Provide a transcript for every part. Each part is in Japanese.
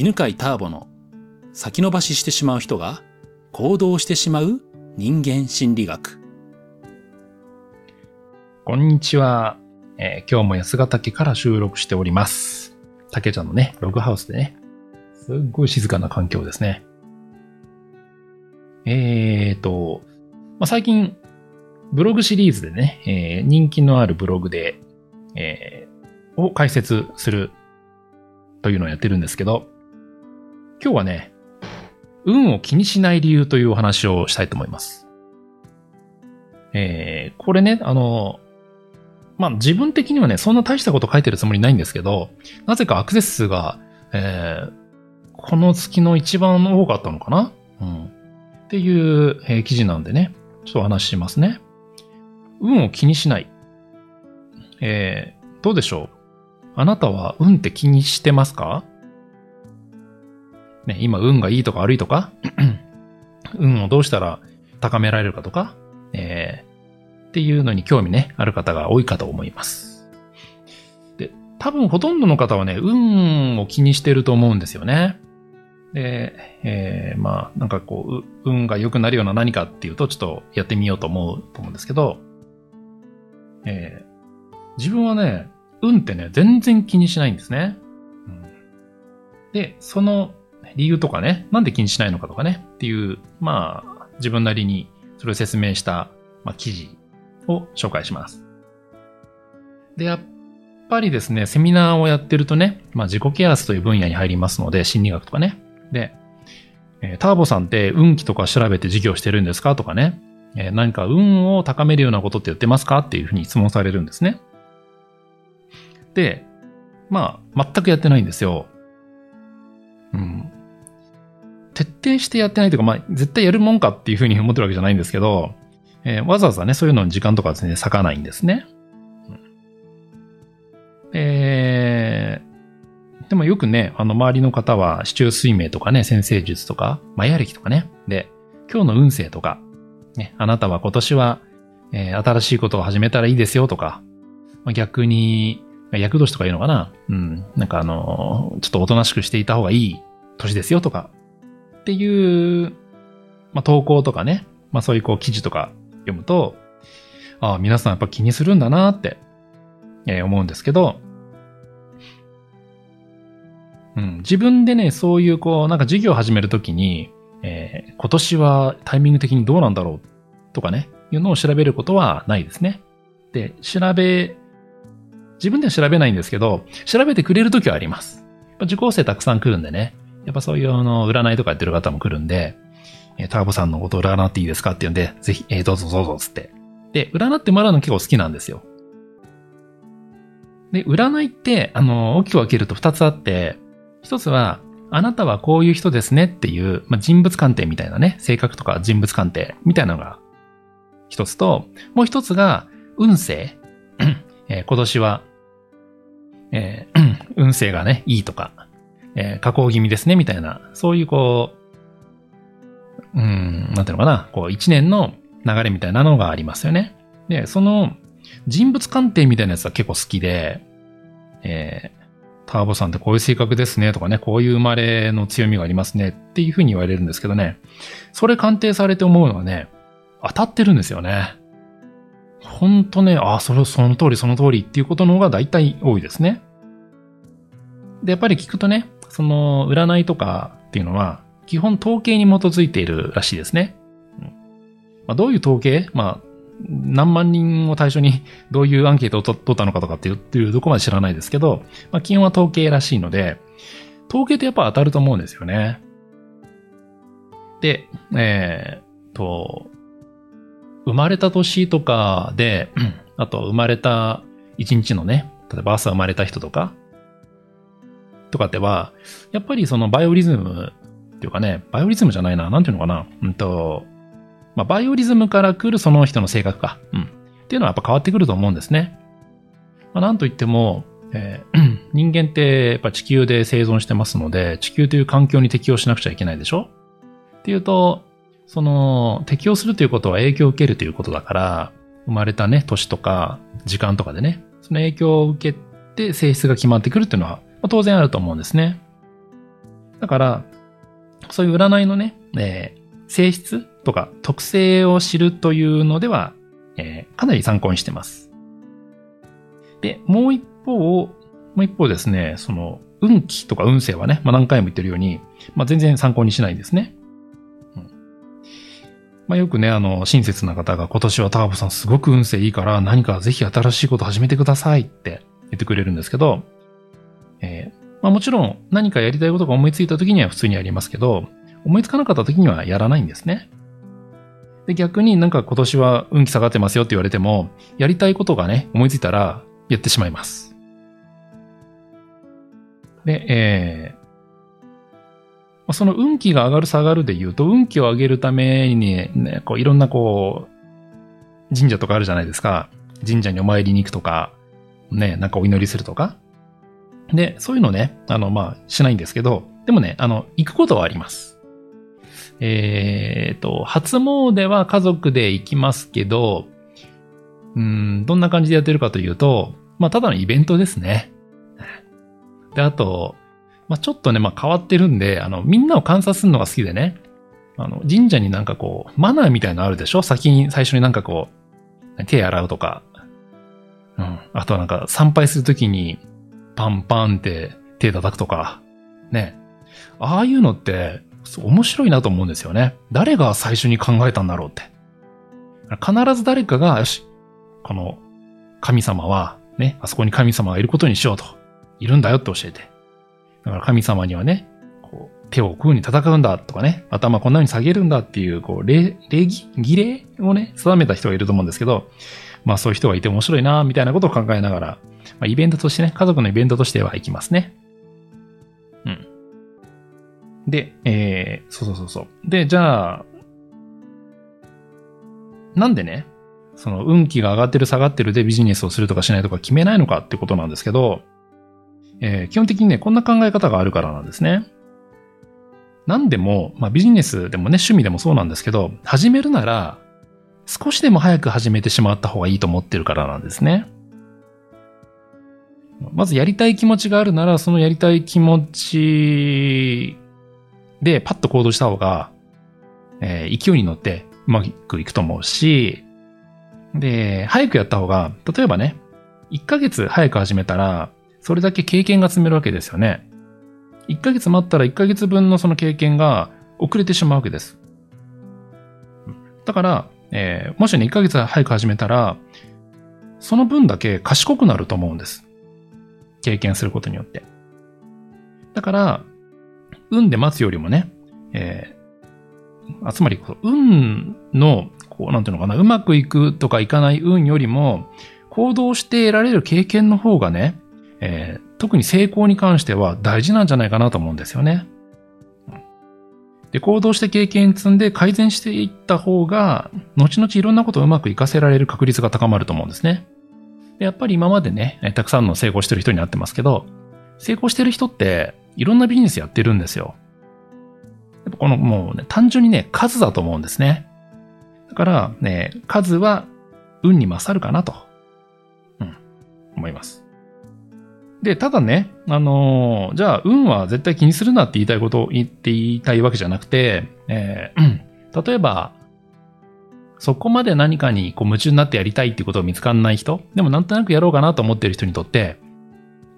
犬飼ターボの先延ばししてしまう人が行動してしまう人間心理学。こんにちは。えー今日も安ヶ岳から収録しております。竹ちゃんのね、ログハウスでね、すっごい静かな環境ですね。えーと、まあ、最近、ブログシリーズでね、えー人気のあるブログで、えーを解説するというのをやってるんですけど、今日はね、運を気にしない理由というお話をしたいと思います。えーこれね、あの、まあ、自分的にはね、そんな大したこと書いてるつもりないんですけど、なぜかアクセス数が、えーこの月の一番多かったのかな？うん。っていう、えー記事なんでね、ちょっとお話ししますね。運を気にしない。えーどうでしょう？あなたは運って気にしてますか？ね、今運がいいとか悪いとか、運をどうしたら高められるかとか、えーっていうのに興味ね、ある方が多いかと思います。で、多分ほとんどの方はね、運を気にしてると思うんですよね。で、えーまあ、なんかこう、運が良くなるような何かっていうと、ちょっとやってみようと思うと思うんですけど、えー自分はね、運ってね、全然気にしないんですね。うんで、その理由とかね、なんで気にしないのかとかね、っていう、まあ、自分なりにそれを説明した、まあ、記事を紹介します。で、やっぱりですね、セミナーをやってるとね、まあ、自己啓発という分野に入りますので、心理学とかね。で、えーターボさんって運気とか調べて授業してるんですかとかね、えー何か運を高めるようなことってやってますか？っていうふうに質問されるんですね。で、まあ、全くやってないんですよ。うん。徹底してやってないというか、まあ、絶対やるもんかっていうふうに思ってるわけじゃないんですけど、えーわざわざね、そういうのに時間とかですね、割かないんですね。うんえーでもよくね、あの、周りの方は、市中水明とかね、先生術とか、マヤ歴とかね、で、今日の運勢とか、ね、あなたは今年は、えー新しいことを始めたらいいですよとか、まあ逆に、厄年とか言うのかなうん。なんかあのーちょっとおとなしくしていた方がいい年ですよとか、っていう、まあ、投稿とかね、まあそういうこう記事とか読むと、ああ、皆さんやっぱ気にするんだなって、えー思うんですけど、うん、自分でね、そういうこう、なんか授業を始めるときに、えー今年はタイミング的にどうなんだろうとかね、いうのを調べることはないですね。で、調べ、自分では調べないんですけど、調べてくれるときはあります。受講生たくさん来るんでね、やっぱそういうあの、占いとかやってる方も来るんで、えーターボさんのことを占っていいですかって言うんで、ぜひ、えーどうぞどうぞつって。で、占ってもらうの結構好きなんですよ。で、占いって、あの、大きく分けると二つあって、一つは、あなたはこういう人ですねっていう、まあ、人物鑑定みたいなね、性格とか人物鑑定みたいなのが一つと、もう一つが、運勢。えー今年は、えー運勢がね、いいとか、えー下降気味ですね、みたいな、そういうこう、うん、なんていうのかな、こう、一年の流れみたいなのがありますよね。で、その、人物鑑定みたいなやつは結構好きで、えーターボさんってこういう性格ですねとかね、こういう生まれの強みがありますねっていうふうに言われるんですけどね、それ鑑定されて思うのはね、当たってるんですよね。ほんとね、あ、それ、その通りその通りっていうことの方が大体多いですね。で、やっぱり聞くとね、その占いとかっていうのは、基本統計に基づいているらしいですね。うんまあ、どういう統計？まあ、何万人を対象にどういうアンケートを取ったのかとかっていうっていうどこまで知らないですけど、まあ、基本は統計らしいので、統計ってやっぱ当たると思うんですよね。で、えー、と、生まれた年とかで、あと生まれた一日のね、例えば朝生まれた人とか、とかっては、やっぱりそのバイオリズムっていうかね、バイオリズムじゃないな、なんていうのかな、うんと、まあ、バイオリズムから来るその人の性格か、うん。っていうのはやっぱ変わってくると思うんですね。まあ、なんといっても、えー 人間ってやっぱ地球で生存してますので、地球という環境に適応しなくちゃいけないでしょっていうと、その、適応するということは影響を受けるということだから、生まれたね、年とか、時間とかでね、その影響を受けて性質が決まってくるっていうのは、ま当然あると思うんですね。だから、そういう占いのね、えー性質とか特性を知るというのでは、えーかなり参考にしてます。で、もう一方、もう一方ですね、その、運気とか運勢はね、まあ、何回も言ってるように、まあ、全然参考にしないんですね。うんまあ、よくね、あの、親切な方が今年はターボさんすごく運勢いいから何かぜひ新しいこと始めてくださいって言ってくれるんですけど、まあ、もちろん何かやりたいことが思いついた時には普通にやりますけど、思いつかなかった時にはやらないんですね。で、逆になんか今年は運気下がってますよって言われても、やりたいことがね、思いついたらやってしまいます。で、えーその運気が上がる下がるで言うと、運気を上げるためにね、こういろんなこう、神社とかあるじゃないですか。神社にお参りに行くとか、ね、なんかお祈りするとか。で、そういうのね、あの、まあ、しないんですけど、でもね、あの、行くことはあります。えーと、初詣は家族で行きますけど、うん、どんな感じでやってるかというと、まあ、ただのイベントですね。で、あと、まあ、ちょっとね、まあ、変わってるんで、あの、みんなを観察するのが好きでね、あの、神社になんかこう、マナーみたいなのあるでしょ？先に、最初になんかこう、手洗うとか、うん。あとはなんか参拝するときに、パンパンって手叩くとか、ね。ああいうのって、面白いなと思うんですよね。誰が最初に考えたんだろうって。必ず誰かが、よし、この神様は、ね、あそこに神様がいることにしようと。いるんだよって教えて。だから神様にはね、こう手をこうに戦うんだとかね、頭こんな風に下げるんだっていう、こう、礼、礼儀、儀礼をね、定めた人がいると思うんですけど、まあそういう人がいて面白いな、みたいなことを考えながら、まあイベントとしてね、家族のイベントとしては行きますね。うん。で、えー、そうそうそうそう。で、じゃあ、なんでね、その運気が上がってる下がってるでビジネスをするとかしないとか決めないのかってことなんですけど、えー基本的にね、こんな考え方があるからなんですね。何でも、まあビジネスでもね、趣味でもそうなんですけど、始めるなら、少しでも早く始めてしまった方がいいと思ってるからなんですね。まずやりたい気持ちがあるなら、そのやりたい気持ちでパッと行動した方が、えー勢いに乗ってうまくいくと思うし、で、早くやった方が、例えばね、1ヶ月早く始めたら、それだけ経験が積めるわけですよね。1ヶ月待ったら1ヶ月分のその経験が遅れてしまうわけです。だから、えーもしね、1ヶ月早く始めたら、その分だけ賢くなると思うんです。経験することによって。だから、運で待つよりもね、えーあつまり、運の、こう、なんていうのかな、うまくいくとかいかない運よりも、行動して得られる経験の方がね、えー特に成功に関しては大事なんじゃないかなと思うんですよね。で、行動して経験積んで改善していった方が、後々いろんなことをうまく活かせられる確率が高まると思うんですね。で、やっぱり今までね、たくさんの成功してる人になってますけど、成功してる人って、いろんなビジネスやってるんですよ。やっぱこのもうね、単純にね、数だと思うんですね。だからね、数は運に勝るかなと、うん、思います。で、ただね、あのーじゃあ、運は絶対気にするなって言いたいことを言って言いたいわけじゃなくて、えー例えば、そこまで何かにこう夢中になってやりたいっていうことを見つかんない人、でもなんとなくやろうかなと思ってる人にとって、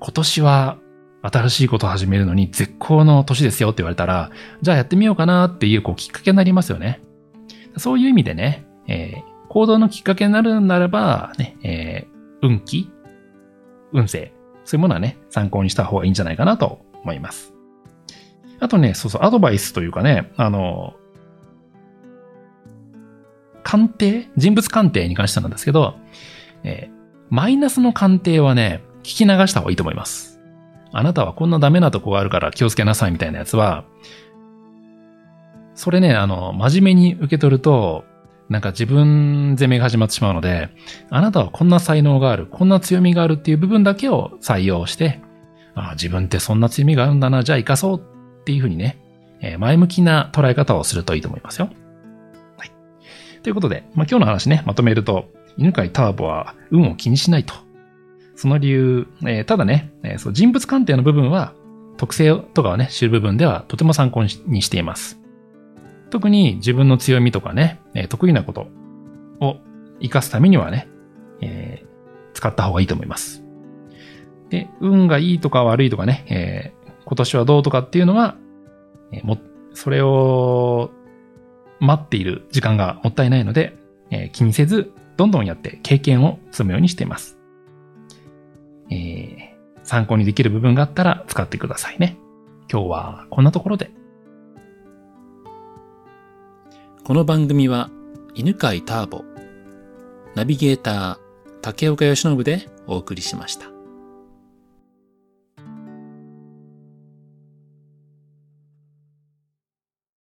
今年は新しいことを始めるのに絶好の年ですよって言われたら、じゃあやってみようかなっていうこうきっかけになりますよね。そういう意味でね、えー行動のきっかけになるならば、ね、えー運気、運勢、そういうものはね、参考にした方がいいんじゃないかなと思います。あとね、そうそう、アドバイスというかね、あの、鑑定人物鑑定に関してなんですけど、えーマイナスの鑑定はね、聞き流した方がいいと思います。あなたはこんなダメなとこがあるから気をつけなさいみたいなやつは、それね、あの、真面目に受け取ると、なんか自分攻めが始まってしまうので、あなたはこんな才能がある、こんな強みがあるっていう部分だけを採用して、ああ自分ってそんな強みがあるんだな、じゃあ生かそうっていうふうにね、え前向きな捉え方をするといいと思いますよ。ということで、まあ、今日の話ね、まとめると、犬飼ターボは運を気にしないと。その理由、えーただね、えーそう人物鑑定の部分は特性とかをね、知る部分ではとても参考にしています。特に自分の強みとかね、えー得意なことを活かすためにはね、えー使った方がいいと思います。で、運がいいとか悪いとかね、えー今年はどうとかっていうのは、えーも、それを待っている時間がもったいないので、えー気にせず、どんどんやって経験を積むようにしています。えー参考にできる部分があったら使ってくださいね。今日はこんなところで。この番組は犬飼ターボ、ナビゲーター竹岡由伸でお送りしました。